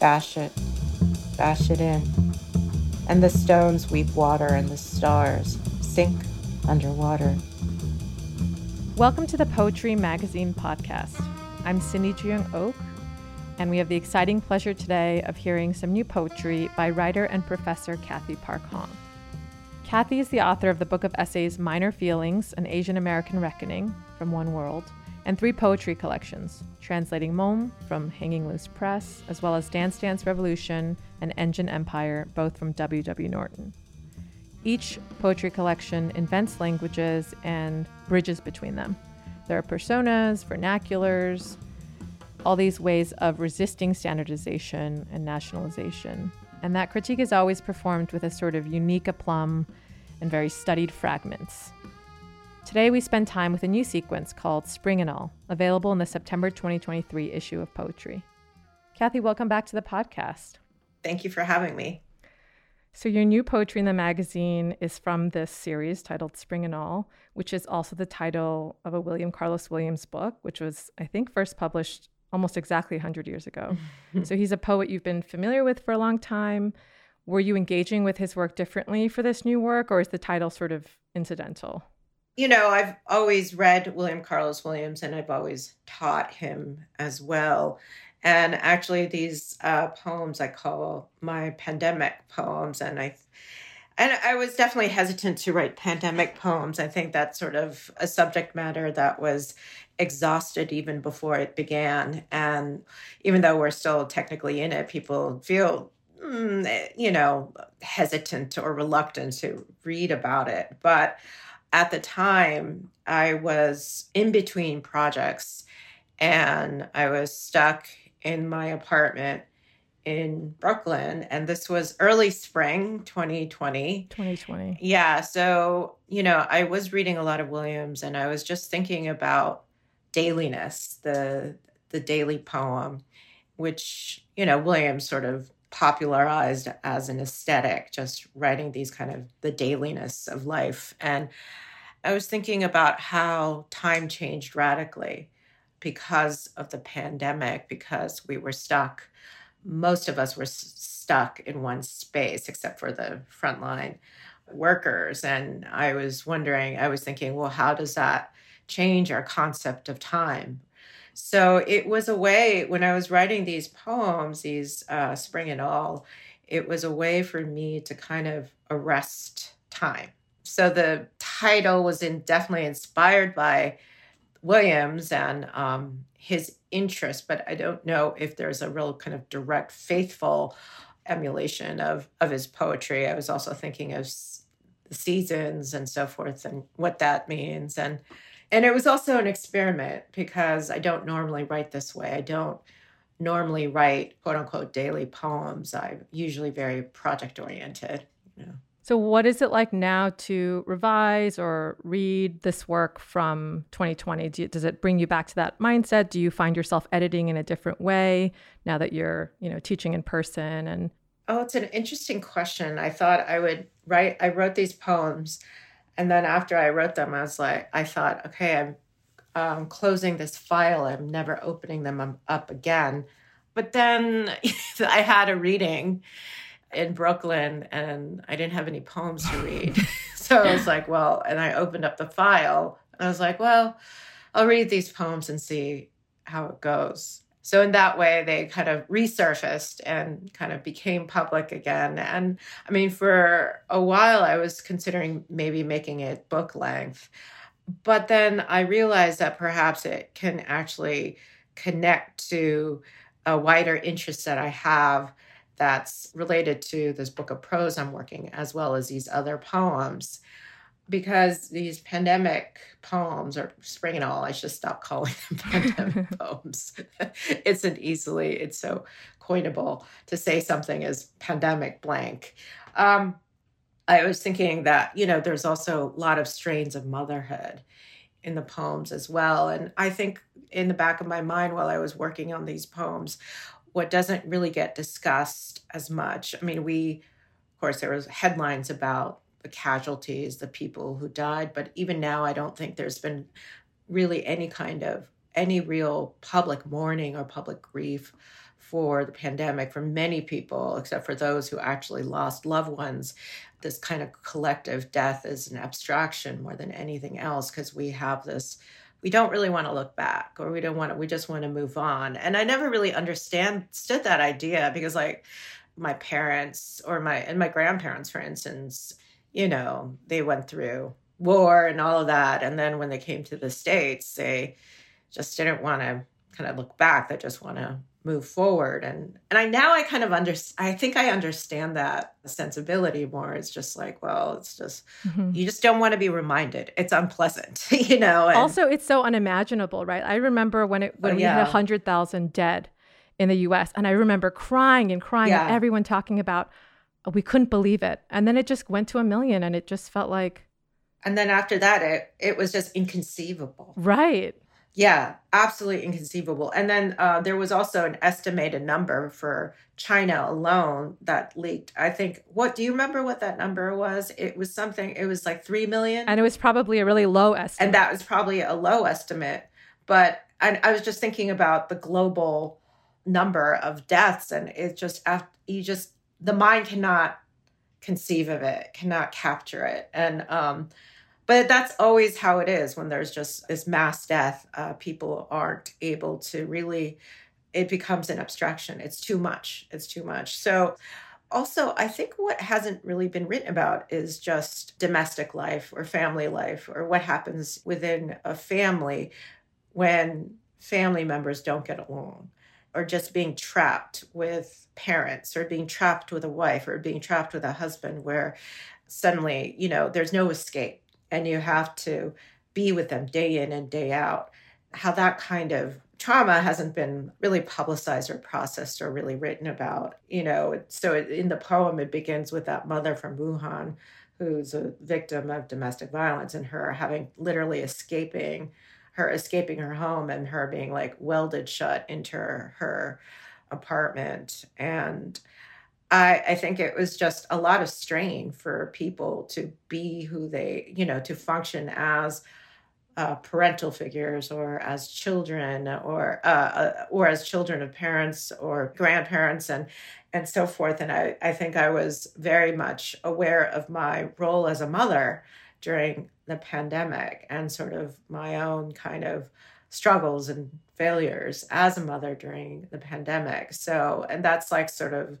bash it, bash it in. And the stones weep water and the stars sink underwater. Welcome to the Poetry Magazine podcast. I'm Cindy Juyoung Ok, and we have the exciting pleasure today of hearing some new poetry by writer and professor Cathy Park Hong. Cathy is the author of the book of essays Minor Feelings An Asian American Reckoning from One World and three poetry collections, translating Mo'um from Hanging Loose Press, as well as Dance Dance Revolution and Engine Empire, both from W. W. Norton. Each poetry collection invents languages and bridges between them. There are personas, vernaculars, all these ways of resisting standardization and nationalization. And that critique is always performed with a sort of unique aplomb and very studied fragments. Today, we spend time with a new sequence called Spring and All, available in the September 2023 issue of Poetry. Cathy, welcome back to the podcast. Thank you for having me. So, your new poetry in the magazine is from this series titled Spring and All, which is also the title of a William Carlos Williams book, which was, I think, first published almost exactly 100 years ago. so, he's a poet you've been familiar with for a long time. Were you engaging with his work differently for this new work, or is the title sort of incidental? You know, I've always read William Carlos Williams and I've always taught him as well. And actually, these uh, poems I call my pandemic poems, and I and I was definitely hesitant to write pandemic poems. I think that's sort of a subject matter that was exhausted even before it began. And even though we're still technically in it, people feel, mm, you know, hesitant or reluctant to read about it. But at the time, I was in between projects and I was stuck in my apartment in Brooklyn. And this was early spring 2020. 2020. Yeah. So, you know, I was reading a lot of Williams and I was just thinking about dailiness, the the daily poem, which, you know, Williams sort of popularized as an aesthetic, just writing these kind of the dailiness of life. And I was thinking about how time changed radically because of the pandemic, because we were stuck. Most of us were stuck in one space, except for the frontline workers. And I was wondering, I was thinking, well, how does that change our concept of time? So it was a way, when I was writing these poems, these uh, Spring and All, it was a way for me to kind of arrest time. So the title was in, definitely inspired by Williams and um, his interest, but I don't know if there's a real kind of direct, faithful emulation of of his poetry. I was also thinking of the seasons and so forth and what that means and and it was also an experiment because I don't normally write this way. I don't normally write quote unquote daily poems. I'm usually very project oriented. You know. So, what is it like now to revise or read this work from 2020? Do you, does it bring you back to that mindset? Do you find yourself editing in a different way now that you're, you know, teaching in person? And oh, it's an interesting question. I thought I would write. I wrote these poems and then after I wrote them, I was like, I thought, okay, I'm um, closing this file. I'm never opening them up again. But then I had a reading in Brooklyn and I didn't have any poems to read. so I was like, well, and I opened up the file. And I was like, well, I'll read these poems and see how it goes. So in that way, they kind of resurfaced and kind of became public again. And I mean, for a while, I was considering maybe making it book length. But then I realized that perhaps it can actually connect to a wider interest that I have that's related to this book of prose I'm working, as well as these other poems because these pandemic poems or spring and all. I should stop calling them pandemic poems. It's an easily it's so coinable to say something as pandemic blank. Um, i was thinking that you know there's also a lot of strains of motherhood in the poems as well. And i think in the back of my mind while i was working on these poems what doesn't really get discussed as much i mean we of course there was headlines about the casualties, the people who died. But even now, I don't think there's been really any kind of any real public mourning or public grief for the pandemic for many people, except for those who actually lost loved ones. This kind of collective death is an abstraction more than anything else because we have this we don't really want to look back or we don't want to we just want to move on and i never really understood that idea because like my parents or my and my grandparents for instance you know they went through war and all of that and then when they came to the states they just didn't want to kind of look back they just want to move forward and and I now I kind of under I think I understand that sensibility more it's just like well it's just mm-hmm. you just don't want to be reminded it's unpleasant you know and, also it's so unimaginable right I remember when it when oh, we yeah. had 100,000 dead in the US and I remember crying and crying yeah. and everyone talking about we couldn't believe it and then it just went to a million and it just felt like and then after that it it was just inconceivable right yeah, absolutely inconceivable. And then uh, there was also an estimated number for China alone that leaked. I think, what do you remember what that number was? It was something, it was like 3 million. And it was probably a really low estimate. And that was probably a low estimate. But I, I was just thinking about the global number of deaths, and it just, you just, the mind cannot conceive of it, cannot capture it. And, um, but that's always how it is when there's just this mass death uh, people aren't able to really it becomes an abstraction. It's too much. It's too much. So also i think what hasn't really been written about is just domestic life or family life or what happens within a family when family members don't get along or just being trapped with parents or being trapped with a wife or being trapped with a husband where suddenly you know there's no escape and you have to be with them day in and day out. How that kind of trauma hasn't been really publicized or processed or really written about, you know. So in the poem, it begins with that mother from Wuhan who's a victim of domestic violence and her having literally escaping her escaping her home and her being like welded shut into her, apartment and I, I think it was just a lot of strain for people to be who they, you know, to function as uh, parental figures or as children or uh, uh, or as children of parents or grandparents and and so forth. And I, I think I was very much aware of my role as a mother during the pandemic and sort of my own kind of struggles and failures as a mother during the pandemic. So, and that's like sort of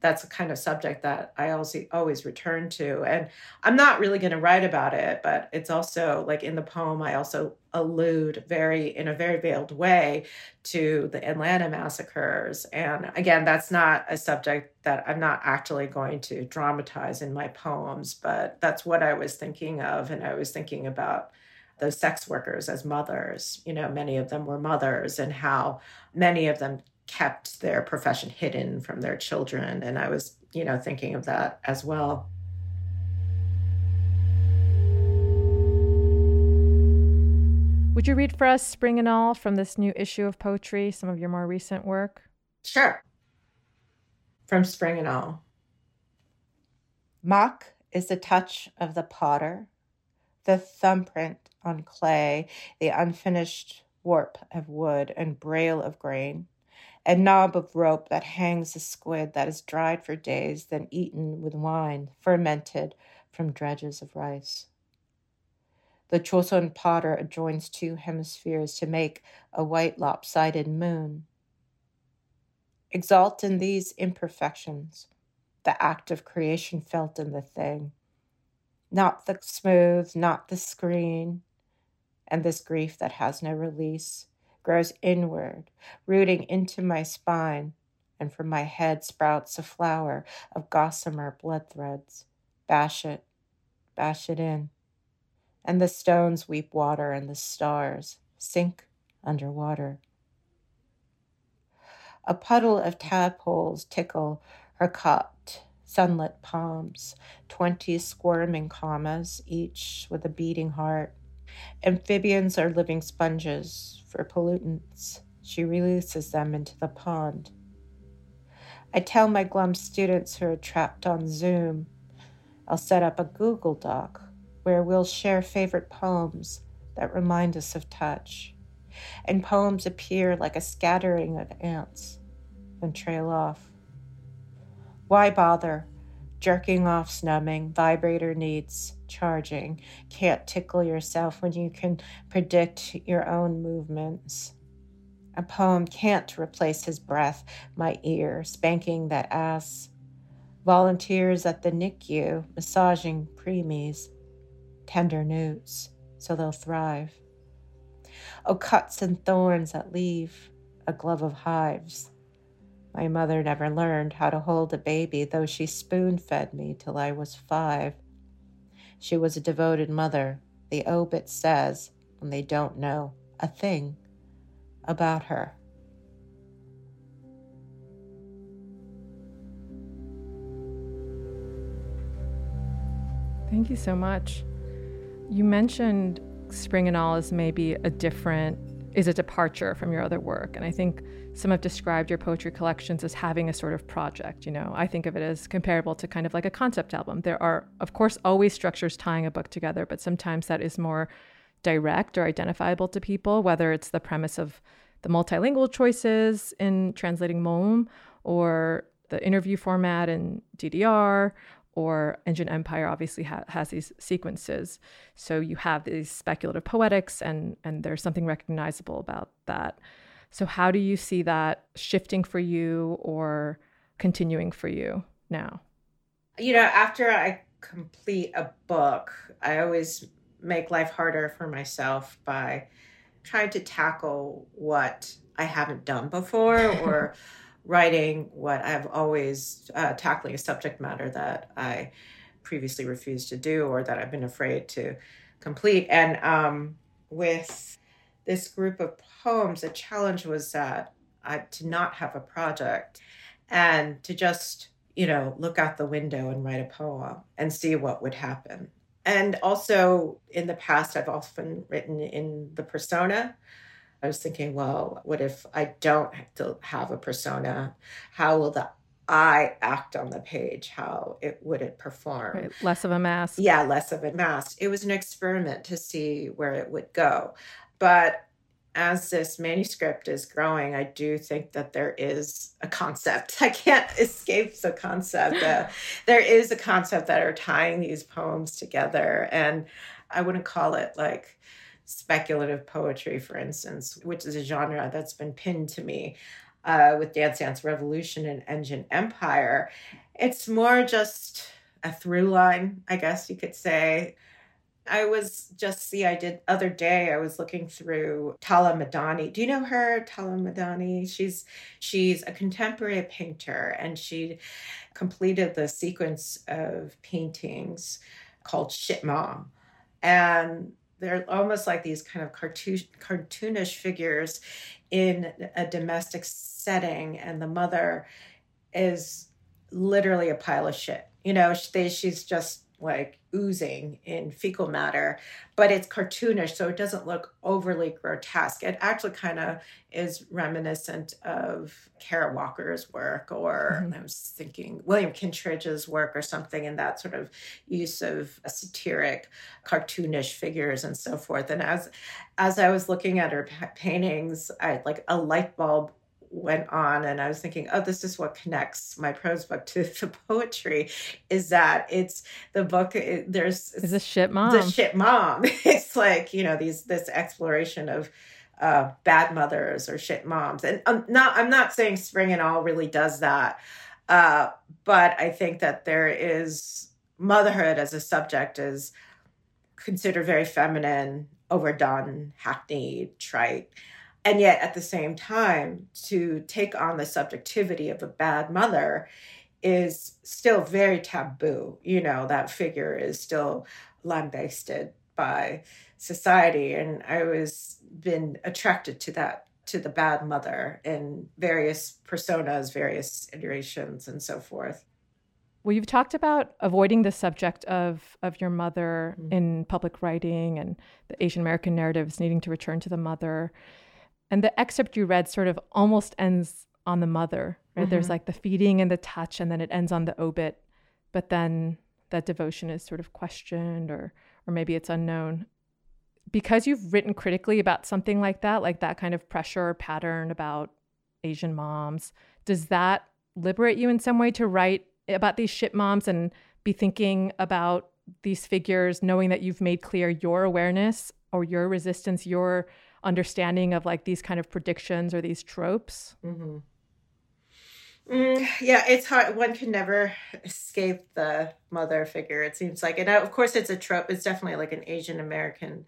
that's a kind of subject that I also always return to. And I'm not really going to write about it, but it's also like in the poem, I also allude very, in a very veiled way, to the Atlanta massacres. And again, that's not a subject that I'm not actually going to dramatize in my poems, but that's what I was thinking of. And I was thinking about those sex workers as mothers. You know, many of them were mothers, and how many of them kept their profession hidden from their children. And I was, you know, thinking of that as well. Would you read for us Spring and All from this new issue of poetry, some of your more recent work? Sure. From Spring and All. Mock is the touch of the potter, the thumbprint on clay, the unfinished warp of wood and braille of grain a knob of rope that hangs a squid that is dried for days, then eaten with wine, fermented from dredges of rice. The Choson potter adjoins two hemispheres to make a white lopsided moon. Exalt in these imperfections, the act of creation felt in the thing, not the smooth, not the screen, and this grief that has no release grows inward, rooting into my spine, and from my head sprouts a flower of gossamer blood threads. Bash it, bash it in. And the stones weep water, and the stars sink under water. A puddle of tadpoles tickle her cupped, sunlit palms, twenty squirming commas, each with a beating heart. Amphibians are living sponges for pollutants. She releases them into the pond. I tell my glum students who are trapped on Zoom I'll set up a Google Doc where we'll share favorite poems that remind us of touch. and poems appear like a scattering of ants, then trail off. Why bother? Jerking off snubbing, vibrator needs charging. Can't tickle yourself when you can predict your own movements. A poem can't replace his breath, my ear, spanking that ass. Volunteers at the NICU, massaging preemies, tender newts, so they'll thrive. Oh, cuts and thorns that leave a glove of hives. My mother never learned how to hold a baby, though she spoon fed me till I was five. She was a devoted mother, the obit says, and they don't know a thing about her. Thank you so much. You mentioned Spring and All as maybe a different, is a departure from your other work. And I think some have described your poetry collections as having a sort of project. You know, I think of it as comparable to kind of like a concept album. There are, of course, always structures tying a book together, but sometimes that is more direct or identifiable to people, whether it's the premise of the multilingual choices in translating Mo'um or the interview format in DDR or Engine Empire obviously ha- has these sequences. So you have these speculative poetics and and there's something recognizable about that. So how do you see that shifting for you or continuing for you now? You know, after I complete a book, I always make life harder for myself by trying to tackle what I haven't done before or writing what I've always uh, tackling a subject matter that I previously refused to do or that I've been afraid to complete. And um, with this group of poems, the challenge was that I, to not have a project and to just, you know, look out the window and write a poem and see what would happen. And also in the past, I've often written in the persona. I was thinking, well, what if I don't have to have a persona? How will the I act on the page? How it would it perform? Right. Less of a mask. Yeah, less of a mask. It was an experiment to see where it would go. But as this manuscript is growing, I do think that there is a concept. I can't escape the concept. Uh, there is a concept that are tying these poems together. And I wouldn't call it like speculative poetry, for instance, which is a genre that's been pinned to me uh, with Dance Dance Revolution and Engine Empire. It's more just a through line, I guess you could say. I was just see I did other day. I was looking through Tala Madani. Do you know her, Tala Madani? She's she's a contemporary painter, and she completed the sequence of paintings called Shit Mom, and they're almost like these kind of cartoon cartoonish figures in a domestic setting, and the mother is literally a pile of shit. You know, they, she's just like oozing in fecal matter, but it's cartoonish, so it doesn't look overly grotesque. It actually kind of is reminiscent of Kara Walker's work, or mm-hmm. I was thinking William Kentridge's work, or something in that sort of use of satiric, cartoonish figures and so forth. And as as I was looking at her paintings, I like a light bulb went on and I was thinking, oh, this is what connects my prose book to the poetry is that it's the book it, there's is a shit mom. The shit mom. It's like, you know, these this exploration of uh, bad mothers or shit moms. And I'm not I'm not saying Spring and All really does that. Uh, but I think that there is motherhood as a subject is considered very feminine, overdone, hackneyed, trite and yet at the same time to take on the subjectivity of a bad mother is still very taboo you know that figure is still lambasted by society and i was been attracted to that to the bad mother in various personas various iterations and so forth well, you've talked about avoiding the subject of of your mother mm-hmm. in public writing and the Asian American narratives needing to return to the mother. And the excerpt you read sort of almost ends on the mother, right? Mm-hmm. There's like the feeding and the touch, and then it ends on the obit. But then that devotion is sort of questioned or or maybe it's unknown. because you've written critically about something like that, like that kind of pressure or pattern about Asian moms, does that liberate you in some way to write about these shit moms and be thinking about these figures, knowing that you've made clear your awareness or your resistance, your understanding of like these kind of predictions or these tropes? Mm-hmm. Mm, yeah, it's hard. One can never escape the mother figure, it seems like. And uh, of course, it's a trope. It's definitely like an Asian American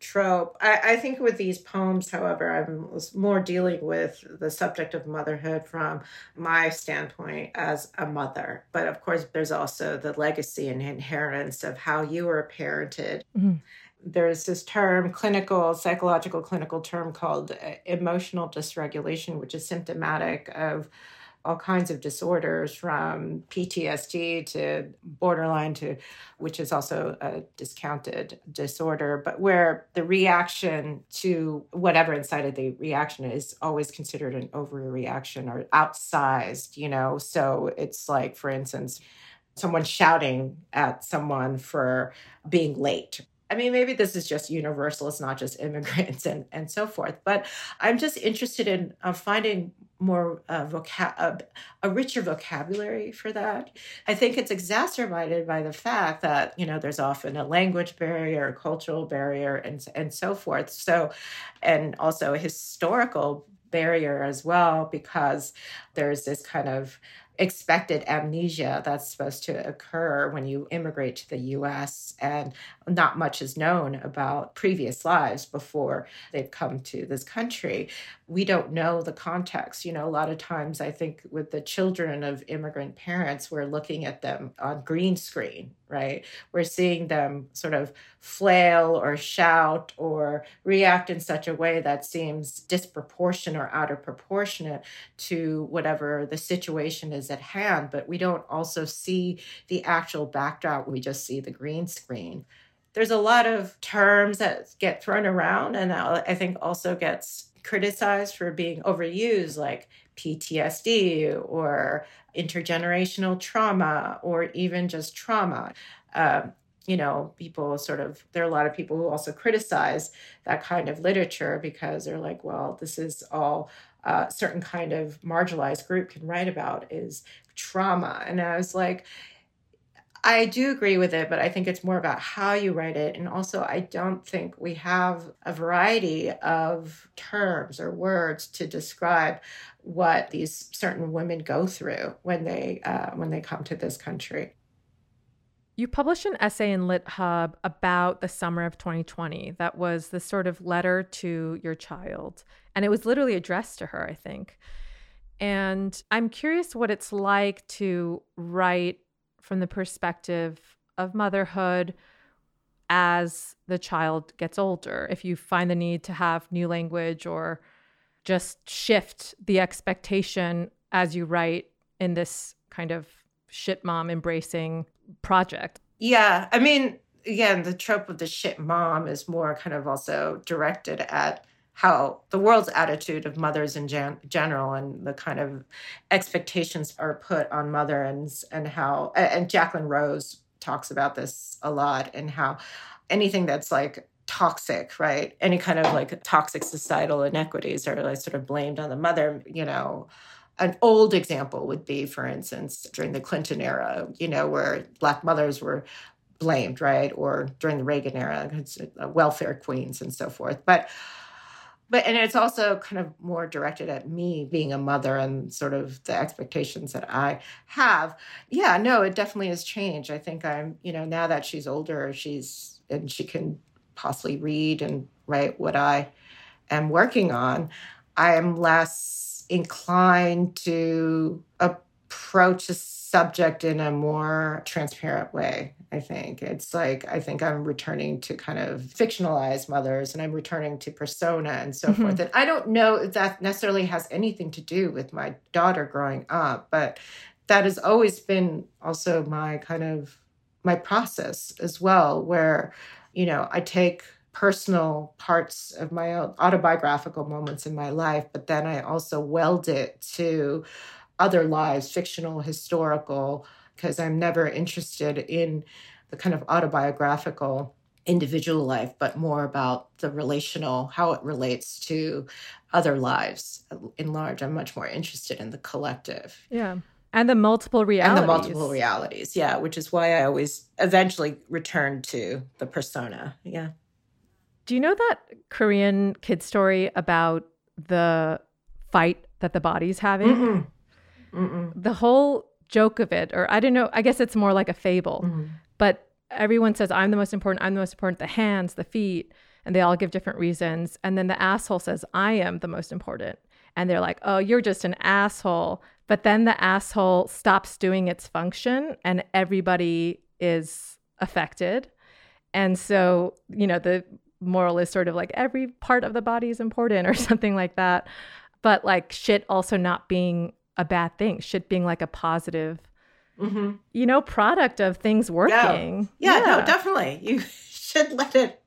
trope. I, I think with these poems, however, I'm more dealing with the subject of motherhood from my standpoint as a mother. But of course, there's also the legacy and inheritance of how you were parented. Mm-hmm there's this term, clinical, psychological clinical term called uh, emotional dysregulation, which is symptomatic of all kinds of disorders from PTSD to borderline to which is also a discounted disorder but where the reaction to whatever incited the reaction is always considered an overreaction or outsized you know? So it's like for instance someone shouting at someone for being late I mean, maybe this is just universal. It's not just immigrants and, and so forth. But I'm just interested in uh, finding more uh, vocab, uh, a richer vocabulary for that. I think it's exacerbated by the fact that you know there's often a language barrier, a cultural barrier, and and so forth. So, and also a historical barrier as well because there's this kind of expected amnesia that's supposed to occur when you immigrate to the US and not much is known about previous lives before they've come to this country. We don't know the context. You know, a lot of times I think with the children of immigrant parents, we're looking at them on green screen, right? We're seeing them sort of flail or shout or react in such a way that seems disproportionate or out of proportionate to whatever the situation is at hand. But we don't also see the actual backdrop, we just see the green screen there's a lot of terms that get thrown around and I think also gets criticized for being overused like PTSD or intergenerational trauma or even just trauma. Um, you know, people sort of, there are a lot of people who also criticize that kind of literature because they're like, well, this is all a uh, certain kind of marginalized group can write about is trauma. And I was like, I do agree with it, but I think it's more about how you write it. And also, I don't think we have a variety of terms or words to describe what these certain women go through when they uh, when they come to this country. You published an essay in LitHub about the summer of 2020 that was this sort of letter to your child, and it was literally addressed to her, I think. And I'm curious what it's like to write from the perspective of motherhood as the child gets older. If you find the need to have new language or just shift the expectation as you write in this kind of shit mom embracing project. Yeah. I mean, again, the trope of the shit mom is more kind of also directed at how the world's attitude of mothers in gen- general and the kind of expectations are put on mothers and how and Jacqueline Rose talks about this a lot and how anything that's like toxic, right? Any kind of like toxic societal inequities are like sort of blamed on the mother, you know. An old example would be, for instance, during the Clinton era, you know, where Black mothers were blamed, right? Or during the Reagan era, uh, welfare queens and so forth. But but and it's also kind of more directed at me being a mother and sort of the expectations that I have. Yeah, no, it definitely has changed. I think I'm, you know, now that she's older, she's and she can possibly read and write what I am working on, I am less inclined to approach a subject in a more transparent way. I think it's like I think I'm returning to kind of fictionalized mothers and I'm returning to persona and so mm-hmm. forth. And I don't know if that necessarily has anything to do with my daughter growing up, but that has always been also my kind of my process as well, where, you know, I take personal parts of my autobiographical moments in my life, but then I also weld it to other lives, fictional, historical, because I'm never interested in the kind of autobiographical individual life, but more about the relational, how it relates to other lives in large. I'm much more interested in the collective. Yeah. And the multiple realities. And the multiple realities, yeah, which is why I always eventually return to the persona. Yeah. Do you know that Korean kid story about the fight that the body's having? Mm-mm. Mm-mm. The whole joke of it, or I don't know, I guess it's more like a fable, mm-hmm. but everyone says, I'm the most important, I'm the most important, the hands, the feet, and they all give different reasons. And then the asshole says, I am the most important. And they're like, oh, you're just an asshole. But then the asshole stops doing its function and everybody is affected. And so, you know, the moral is sort of like every part of the body is important or something like that. But like shit also not being a bad thing, shit being like a positive, mm-hmm. you know, product of things working. Yeah. yeah, no, definitely. You should let it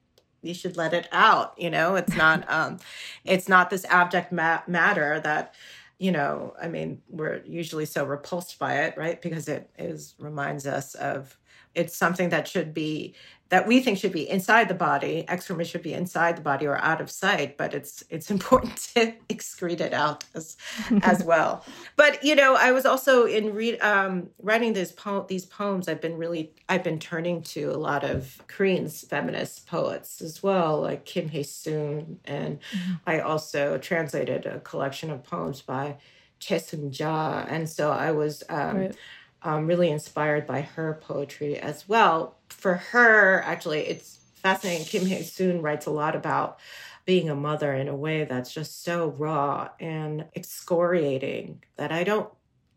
you should let it out you know it's not um it's not this abject ma- matter that you know i mean we're usually so repulsed by it right because it is reminds us of it's something that should be that we think should be inside the body excrement should be inside the body or out of sight but it's it's important to excrete it out as as well. But you know i was also in read um, writing these po- these poems i've been really i've been turning to a lot of korean feminist poets as well like Kim Hyesoon and mm-hmm. i also translated a collection of poems by Choi Seung-ja. And so i was um, right um, really inspired by her poetry as well. For her, actually, it's fascinating. Kim Hyesoon writes a lot about being a mother in a way that's just so raw and excoriating that I don't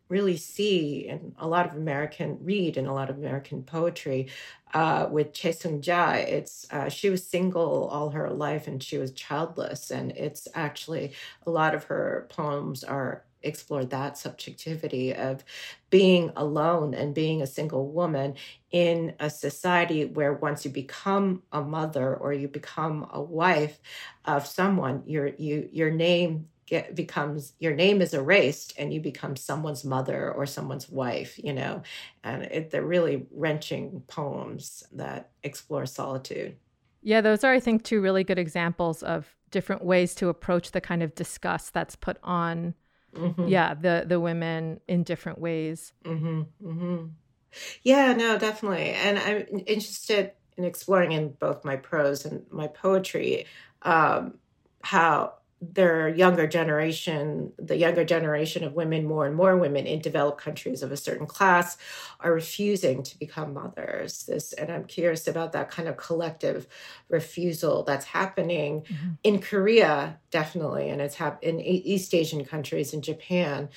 really see in a lot of American read in a lot of American poetry. Uh, with Choi Seung-ja, it's uh, she was single all her life and she was childless, and it's actually a lot of her poems are explored that subjectivity of being alone and being a single woman in a society where once you become a mother or you become a wife of someone your you your name get becomes your name is erased and you become someone's mother or someone's wife you know? And it, they're really wrenching poems that explore solitude. Yeah those are i think two really good examples of different ways to approach the kind of disgust that's put on mm-hmm. yeah the the women in different ways mm-hmm. Mm-hmm. yeah no definitely and i'm interested in exploring in both my prose and my poetry um, how their younger generation, the younger generation of women, more and more women in developed countries of a certain class are refusing to become mothers. This, and I'm curious about that kind of collective refusal that's happening mm-hmm. in Korea, definitely, and it's happened in East Asian countries in Japan.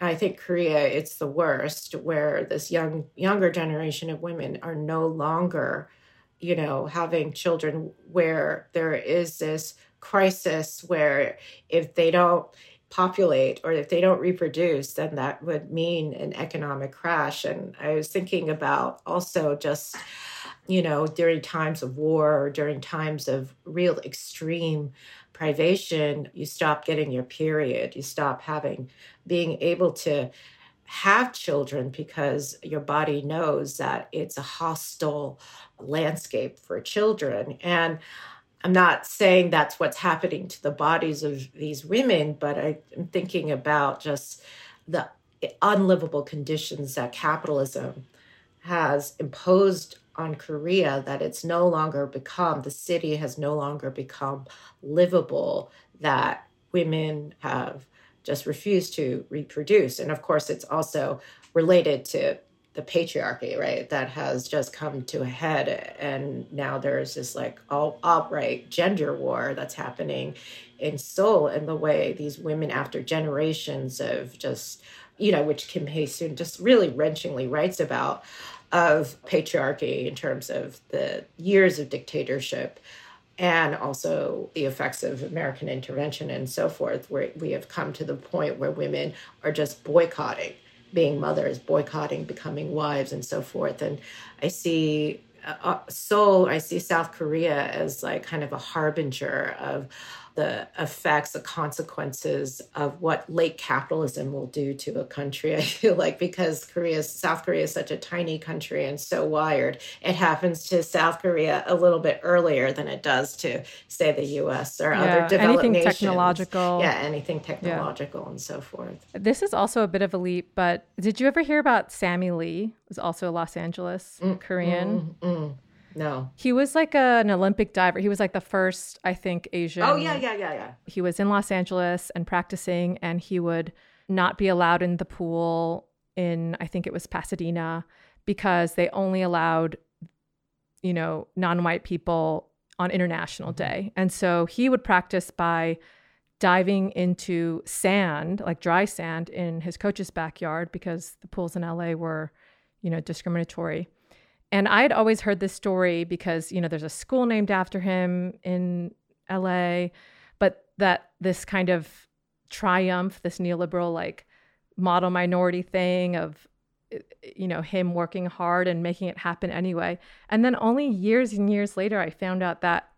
I think Korea, it's the worst, where this young younger generation of women are no longer, you know, having children where there is this crisis where if they don't populate or if they don't reproduce, then that would mean an economic crash. And I was thinking about also just, you know, during times of war or during times of real extreme privation, you stop getting your period, you stop having, being able to have children because your body knows that it's a hostile landscape for children. And I'm not saying that's what's happening to the bodies of these women, but I, am thinking about just the unlivable conditions that capitalism has imposed on Korea, that it's no longer become, the city has no longer become livable, that women have just refused to reproduce. And of course, it's also related to the patriarchy, right, that has just come to a head. And now there's this like all outright gender war that's happening in Seoul and the way these women, after generations of just, you know, which Kim Hyesoon just really wrenchingly writes about, of patriarchy in terms of the years of dictatorship and also the effects of American intervention and so forth, where we have come to the point where women are just boycotting being mothers, boycotting, becoming wives, and so forth. And I see uh, uh, Seoul, I see South Korea as like kind of a harbinger of the effects, the consequences of what late capitalism will do to a country. I feel like because Korea, South Korea is such a tiny country and so wired, it happens to South Korea a little bit earlier than it does to, say, the U.S. or yeah, other developed anything nations. technological. Yeah, anything technological yeah. and so forth. This is also a bit of a leap, but did you ever hear about Sammy Lee? Was also a Los Angeles mm, Korean. Mm, mm. No. He was like a, an Olympic diver. He was like the first, I think, Asian. Oh, yeah, yeah, yeah, yeah. He was in Los Angeles and practicing, and he would not be allowed in the pool in, I think it was Pasadena, because they only allowed, you know, non white people on International mm-hmm. Day. And so he would practice by diving into sand, like dry sand, in his coach's backyard because the pools in LA were, you know, discriminatory. And I'd always heard this story because, you know, there's a school named after him in LA, but that this kind of triumph, this neoliberal like model minority thing of, eh, you know, him working hard and making it happen anyway. And then only years and years later, I found out that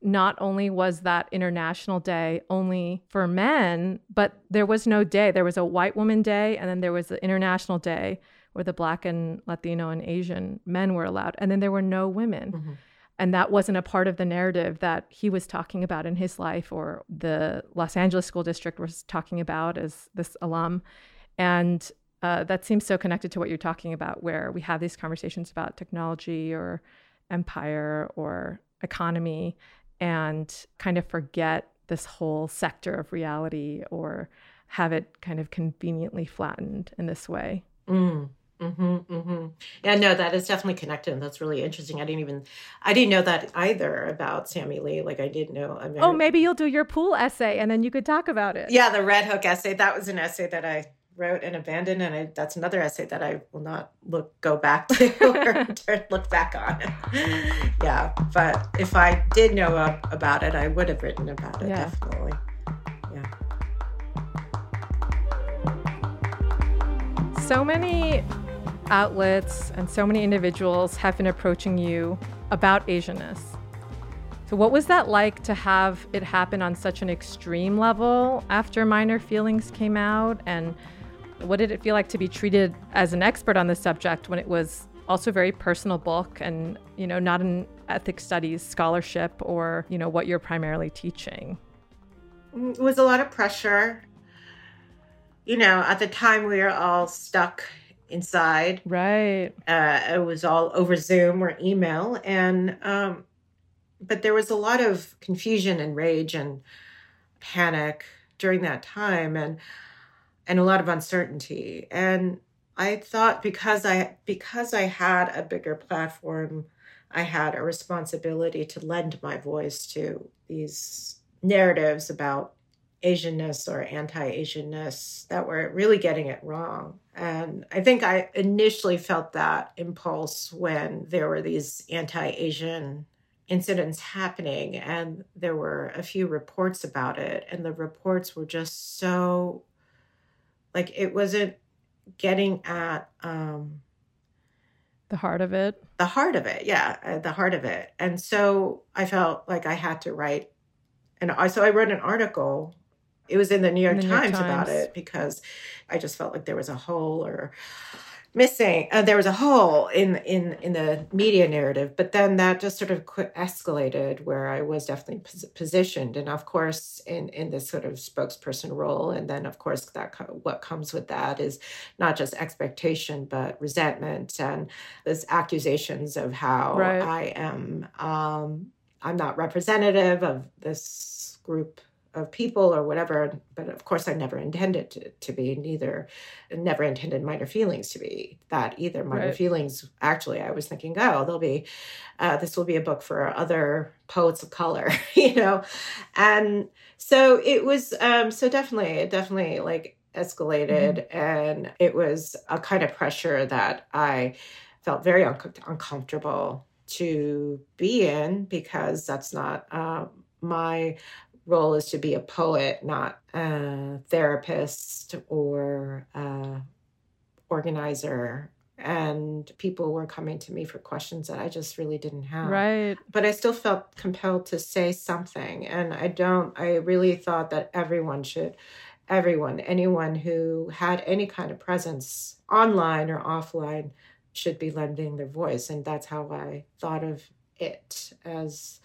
not only was that International Day only for men, but there was no day. There was a white woman day, and then there was the International Day where the black and Latino and Asian men were allowed. And then there were no women. Mm-hmm. And that wasn't a part of the narrative that he was talking about in his life or the Los Angeles School District was talking about as this alum. And uh, that seems so connected to what you're talking about, where we have these conversations about technology or empire or economy and kind of forget this whole sector of reality or have it kind of conveniently flattened in this way. Mm. Mm-hmm, mm-hmm. Yeah, no, that is definitely connected. And that's really interesting. I didn't even, I didn't know that either about Sammy Lee. Like I didn't know. I mean, oh, maybe you'll do your pool essay and then you could talk about it. Yeah, the Red Hook essay. That was an essay that I wrote and abandoned, and I, that's another essay that I will not look go back to or look back on. yeah, but if I did know about it, I would have written about it. Yeah. Definitely. Yeah. So many outlets and so many individuals have been approaching you about Asianness. So, what was that like to have it happen on such an extreme level after Minor Feelings came out? And what did it feel like to be treated as an expert on the subject when it was also a very personal book and, you know, not an ethics studies scholarship or, you know, what you're primarily teaching? Mm, it was a lot of pressure. You know, at the time we were all stuck inside. Right. Uh, it was all over Zoom or email, and um, but there was a lot of confusion and rage and panic during that time, and and a lot of uncertainty. And I thought because I because I had a bigger platform, I had a responsibility to lend my voice to these narratives about Asianness or anti Asianness that were really getting it wrong. And I think I initially felt that impulse when there were these anti Asian incidents happening, and there were a few reports about it. And the reports were just so like it wasn't getting at um, the heart of it. The heart of it, yeah, uh, the heart of it. And so I felt like I had to write. And I, so I wrote an article it was in the New York, the New York Times, Times, about it because I just felt like there was a hole or missing. Uh, there was a hole in in in the media narrative, but then that just sort of escalated where I was definitely pos- positioned, and of course in in this sort of spokesperson role, and then of course that co- what comes with that is not just expectation but resentment and those accusations of how right. I am. Um, I'm not representative of this group of people or whatever. But of course, I never intended to, to be neither, never intended minor feelings to be that either. Minor right. feelings, actually, I was thinking, oh, there'll be, uh, this will be a book for other poets of color, you know? And so it was, um, so definitely, it definitely like escalated mm-hmm. and it was a kind of pressure that I felt very un- uncomfortable to be in because that's not uh, my role is to be a poet, not a therapist or a organizer. and people were coming to me for questions that I just really didn't have. Right. But I still felt compelled to say something. And I don't, I really thought that everyone should, everyone, anyone who had any kind of presence online or offline should be lending their voice. And that's how I thought of it as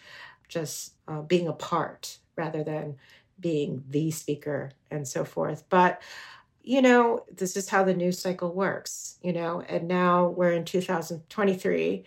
just uh, being a part rather than being the speaker and so forth. But you know, this is how the news cycle works, you know, and now we're in 2023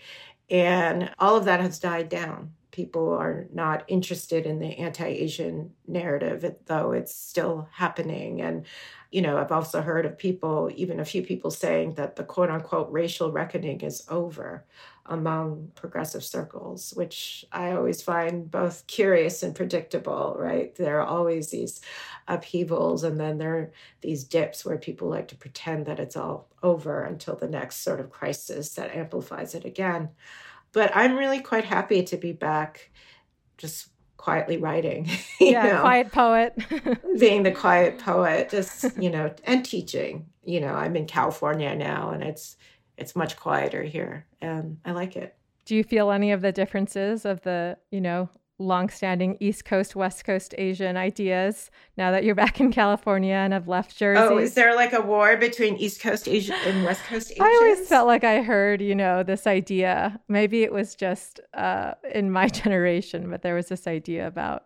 and all of that has died down. People are not interested in the anti Asian narrative, though it's still happening. And, you know, I've also heard of people, even a few people saying that the quote unquote racial reckoning is over among progressive circles, which I always find both curious and predictable, right? There are always these upheavals and then there are these dips where people like to pretend that it's all over until the next sort of crisis that amplifies it again. But I'm really quite happy to be back just quietly writing. yeah, know, quiet poet. being the quiet poet, just, you know, and teaching. You know, I'm in California now and it's it's much quieter here and I like it. Do you feel any of the differences of the, you know, longstanding East Coast, West Coast Asian ideas now that you're back in California and have left Jersey? Oh, is there like a war between East Coast Asian and West Coast Asians? I always felt like I heard, you know, this idea. Maybe it was just uh, in my generation, but there was this idea about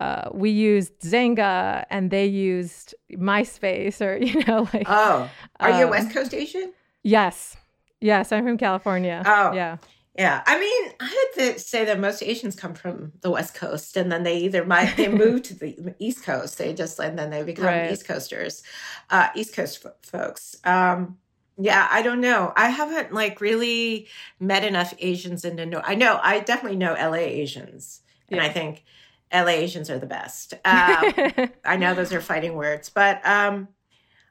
uh, we used Xanga and they used MySpace or, you know, like. Oh, are um, you a West Coast Asian? Yes. Yes, I'm from California. Oh. Yeah. Yeah, I mean, I had to say that most Asians come from the West Coast, and then they either might they move to the East Coast, they just and then they become right. East Coasters, uh, East Coast f- folks. Um, yeah, I don't know. I haven't like really met enough Asians in the know. I know I definitely know LA Asians, and I think LA Asians are the best. Um, I know those are fighting words, but um,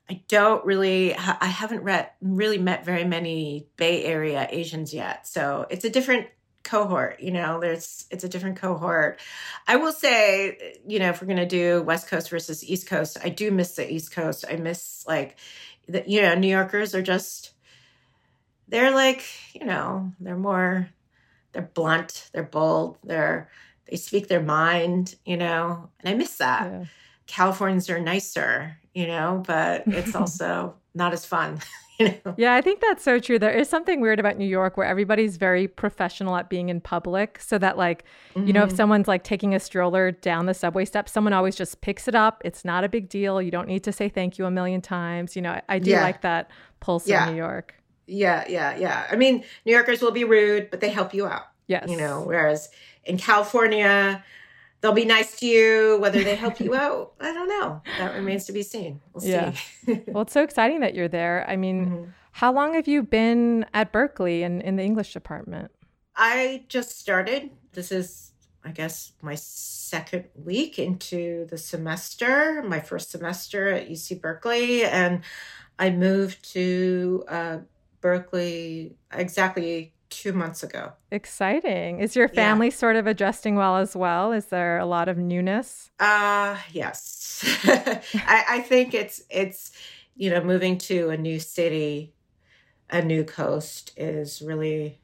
I don't really, I haven't read, really met very many Bay Area Asians yet. So it's a different cohort, you know, there's, it's a different cohort. I will say, you know, if we're going to do West Coast versus East Coast, I do miss the East Coast. I miss like, the, you know, New Yorkers are just, they're like, you know, they're more, they're blunt, they're bold, they're, they speak their mind, you know, and I miss that. Yeah. Californians are nicer, you know, but it's also not as fun. You know? Yeah, I think that's so true. There is something weird about New York where everybody's very professional at being in public. So that, like, mm-hmm. you know, if mm-hmm. someone's like taking a stroller down the subway steps, someone always just picks it up. It's not a big deal. You don't need to say thank you a million times. You know, I, I do yeah. like that pulse yeah. in New York. Yeah, yeah, yeah. I mean, New Yorkers will be rude, but they help you out. Yes. You know, whereas in California, they'll be nice to you. Whether they help you out, I don't know. That remains to be seen. We'll yeah. see. well, it's so exciting that you're there. I mean, mm-hmm. how long have you been at Berkeley and in the English department? I just started. This is, I guess, my second week into the semester, my first semester at UC Berkeley. And I moved to uh, Berkeley exactly two months ago. Exciting. Is your family yeah. sort of adjusting well as well? Is there a lot of newness? Uh yes. I, I think it's it's you know, moving to a new city, a new coast is really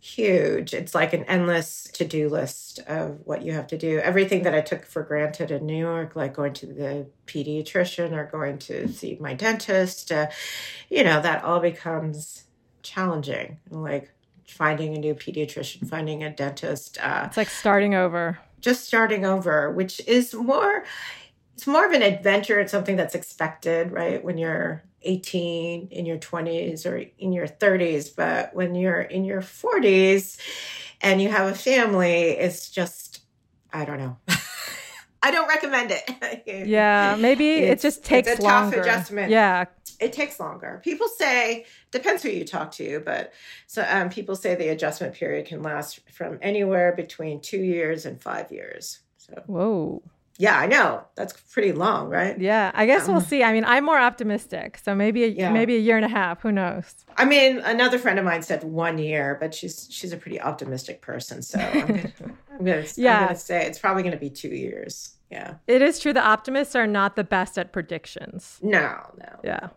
huge. It's like an endless to do list of what you have to do. Everything that I took for granted in New York, like going to the pediatrician or going to see my dentist, uh, you know, that all becomes challenging. Like, finding a new pediatrician, finding a dentist. Uh, it's like starting over. Just starting over, which is more, it's more of an adventure. It's something that's expected, right? When you're 18, in your 20s, or in your 30s. But when you're in your 40s and you have a family, it's just, I don't know. I don't recommend it. yeah, maybe it just takes it's a longer. tough adjustment. Yeah, it takes longer. People say depends who you talk to, but so um, people say the adjustment period can last from anywhere between two years and five years. So whoa. Yeah, I know. That's pretty long, right? Yeah, I guess um, we'll see. I mean, I'm more optimistic, so maybe a, yeah. maybe a year and a half. Who knows? I mean, another friend of mine said one year, but she's she's a pretty optimistic person, so I'm gonna, yeah. I'm gonna say it's probably going to be two years. Yeah. It is true. The optimists are not the best at predictions. No, no. Yeah.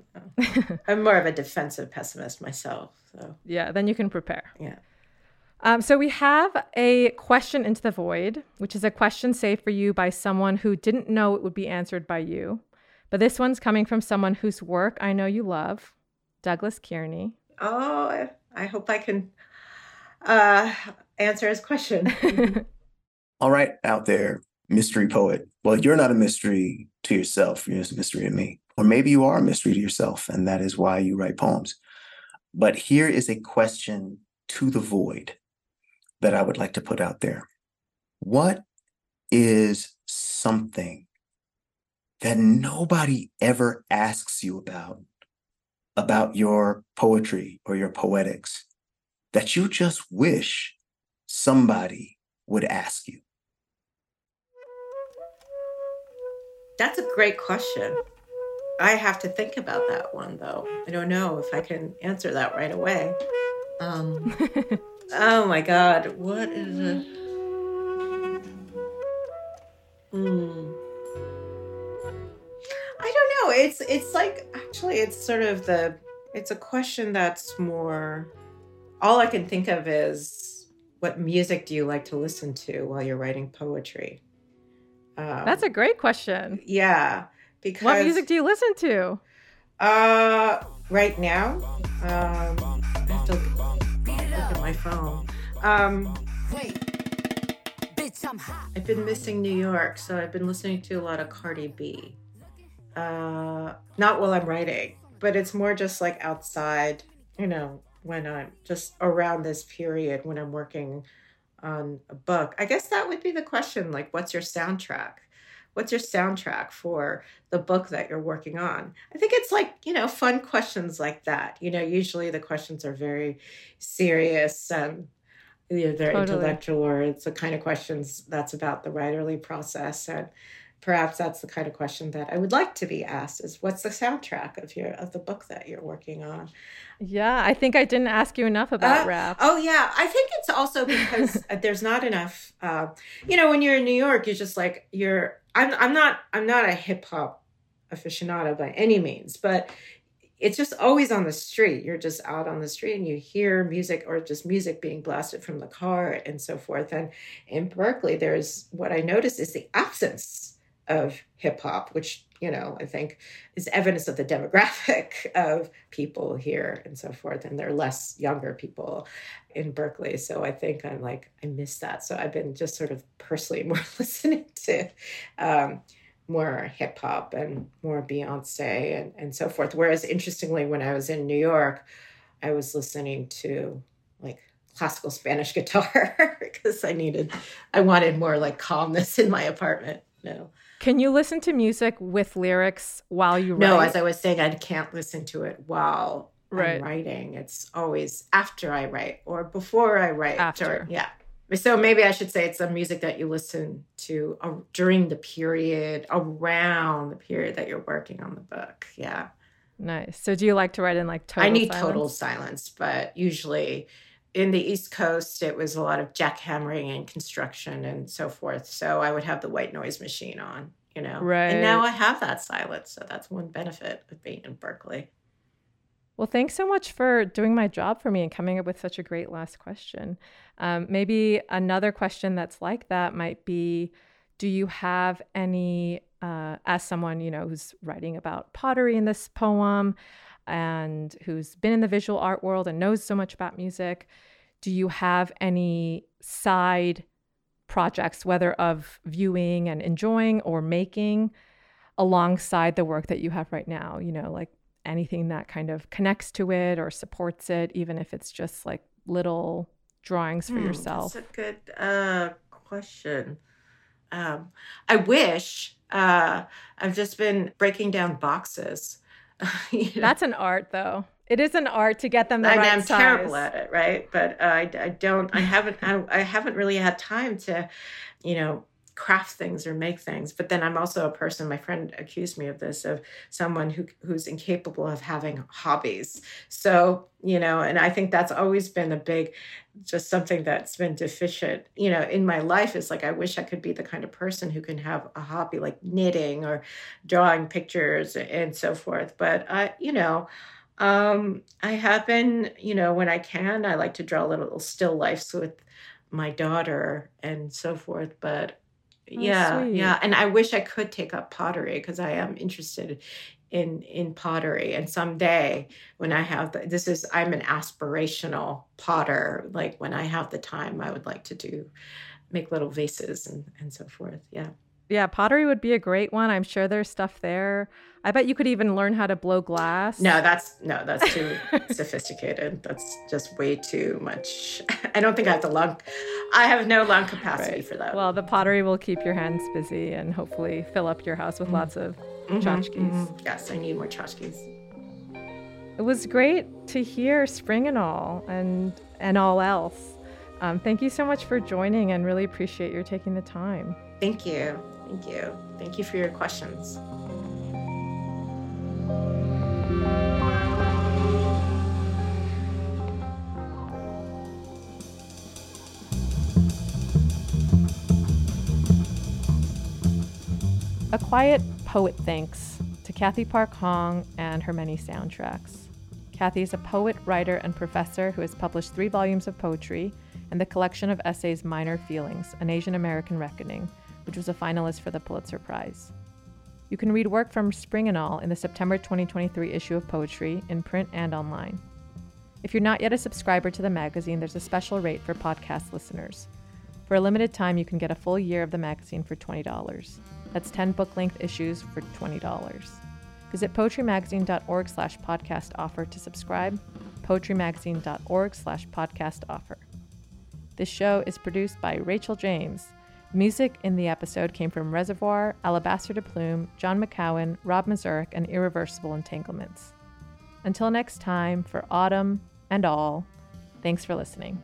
I'm more of a defensive pessimist myself. So yeah, then you can prepare. Yeah. Um, so we have a question into the void, which is a question saved for you by someone who didn't know it would be answered by you. But this one's coming from someone whose work I know you love, Douglas Kearney. Oh, I hope I can uh, answer his question. All right, out there, mystery poet. Well, you're not a mystery to yourself. You're just a mystery to me. Or maybe you are a mystery to yourself, and that is why you write poems. But here is a question to the void that I would like to put out there. What is something that nobody ever asks you about, about your poetry or your poetics, that you just wish somebody would ask you? That's a great question. I have to think about that one though. I don't know if I can answer that right away. Um, oh my God, what is it? Hmm. I don't know. It's it's like actually it's sort of the it's a question that's more all I can think of is what music do you like to listen to while you're writing poetry? Um, that's a great question. Yeah, because what music do you listen to? Uh, right now, um, Um, I've been missing New York, so I've been listening to a lot of Cardi B uh, not while I'm writing, but it's more just like outside, you know, when I'm just around this period when I'm working on a book. I guess that would be the question like, what's your soundtrack? What's your soundtrack for the book that you're working on? I think it's like, you know, fun questions like that. You know, usually the questions are very serious and either they're totally. intellectual or it's the kind of questions that's about the writerly process. And perhaps that's the kind of question that I would like to be asked is what's the soundtrack of your of the book that you're working on? Yeah, I think I didn't ask you enough about uh, rap. Oh yeah, I think it's also because there's not enough uh, you know when you're in New York you're just like you're I'm I'm not I'm not a hip hop aficionado by any means, but it's just always on the street. You're just out on the street and you hear music or just music being blasted from the car and so forth. And in Berkeley, there's what I noticed is the absence of hip hop, which, you know, I think is evidence of the demographic of people here and so forth. And there are less younger people in Berkeley. So I think I'm like, I miss that. So I've been just sort of personally more listening to um, more hip hop and more Beyonce and, and so forth. Whereas interestingly, when I was in New York, I was listening to like classical Spanish guitar because I needed, I wanted more like calmness in my apartment. No. Can you listen to music with lyrics while you write? No, as I was saying, I can't listen to it while right. I'm writing. It's always after I write or before I write. After. Or, yeah. So maybe I should say it's a music that you listen to uh, during the period, around the period that you're working on the book. Yeah. Nice. So do you like to write in like total I need silence? total silence, but usually in the East Coast, it was a lot of jackhammering and construction and so forth. So I would have the white noise machine on, you know. Right. And now I have that silence. So that's one benefit of being in Berkeley. Well, thanks so much for doing my job for me and coming up with such a great last question. Um, maybe another question that's like that might be Do you have any, uh, as someone, you know, who's writing about pottery in this poem, and who's been in the visual art world and knows so much about music, do you have any side projects, whether of viewing and enjoying or making, alongside the work that you have right now? You know, like anything that kind of connects to it or supports it, even if it's just like little drawings for hmm, yourself? That's a good uh, question. Um, I wish uh, I've just been breaking down boxes you know? That's an art, though. It is an art to get them the I, right I'm size. terrible at it, right? But uh, I, I don't. I haven't. I, I haven't really had time to, you know, craft things or make things. But then i'm also a person my friend accused me of this of someone who who's incapable of having hobbies. So you know and i think that's always been a big just something that's been deficient you know in my life is like i wish i could be the kind of person who can have a hobby like knitting or drawing pictures and so forth. But i you know um i have been you know when i can i like to draw little still lifes with my daughter and so forth. But Oh, yeah sweet. yeah and i wish i could take up pottery because i am interested in in pottery and someday when i have the, this is i'm an aspirational potter like when i have the time i would like to do make little vases and and so forth yeah Yeah, pottery would be a great one. I'm sure there's stuff there. I bet you could even learn how to blow glass. no that's no that's too sophisticated that's just way too much i don't think i have the lung i have no lung capacity Right. for that Well, the pottery will keep your hands busy and hopefully fill up your house with lots of Mhm, tchotchkes. mhm. yes i need more tchotchkes It was great to hear spring and all and and all else. Um, thank you so much for joining and really appreciate your taking the time. thank you thank you thank you for your questions A quiet poet thanks to Cathy Park Hong and her many soundtracks. Cathy is a poet, writer, and professor who has published three volumes of poetry and the collection of essays Minor Feelings, An Asian American Reckoning, which was a finalist for the Pulitzer Prize. You can read work from Spring and All in the September 2023 issue of Poetry in print and online. If you're not yet a subscriber to the magazine, there's a special rate for podcast listeners. For a limited time, you can get a full year of the magazine for $20. That's 10 book-length issues for $20. Visit poetrymagazine.org slash podcast offer to subscribe, poetrymagazine.org slash podcast offer. This show is produced by Rachel James. Music in the episode came from Reservoir, Alabaster de Plume, John McCowen, Rob Mazurek, and Irreversible Entanglements. Until next time, for Autumn and all, thanks for listening.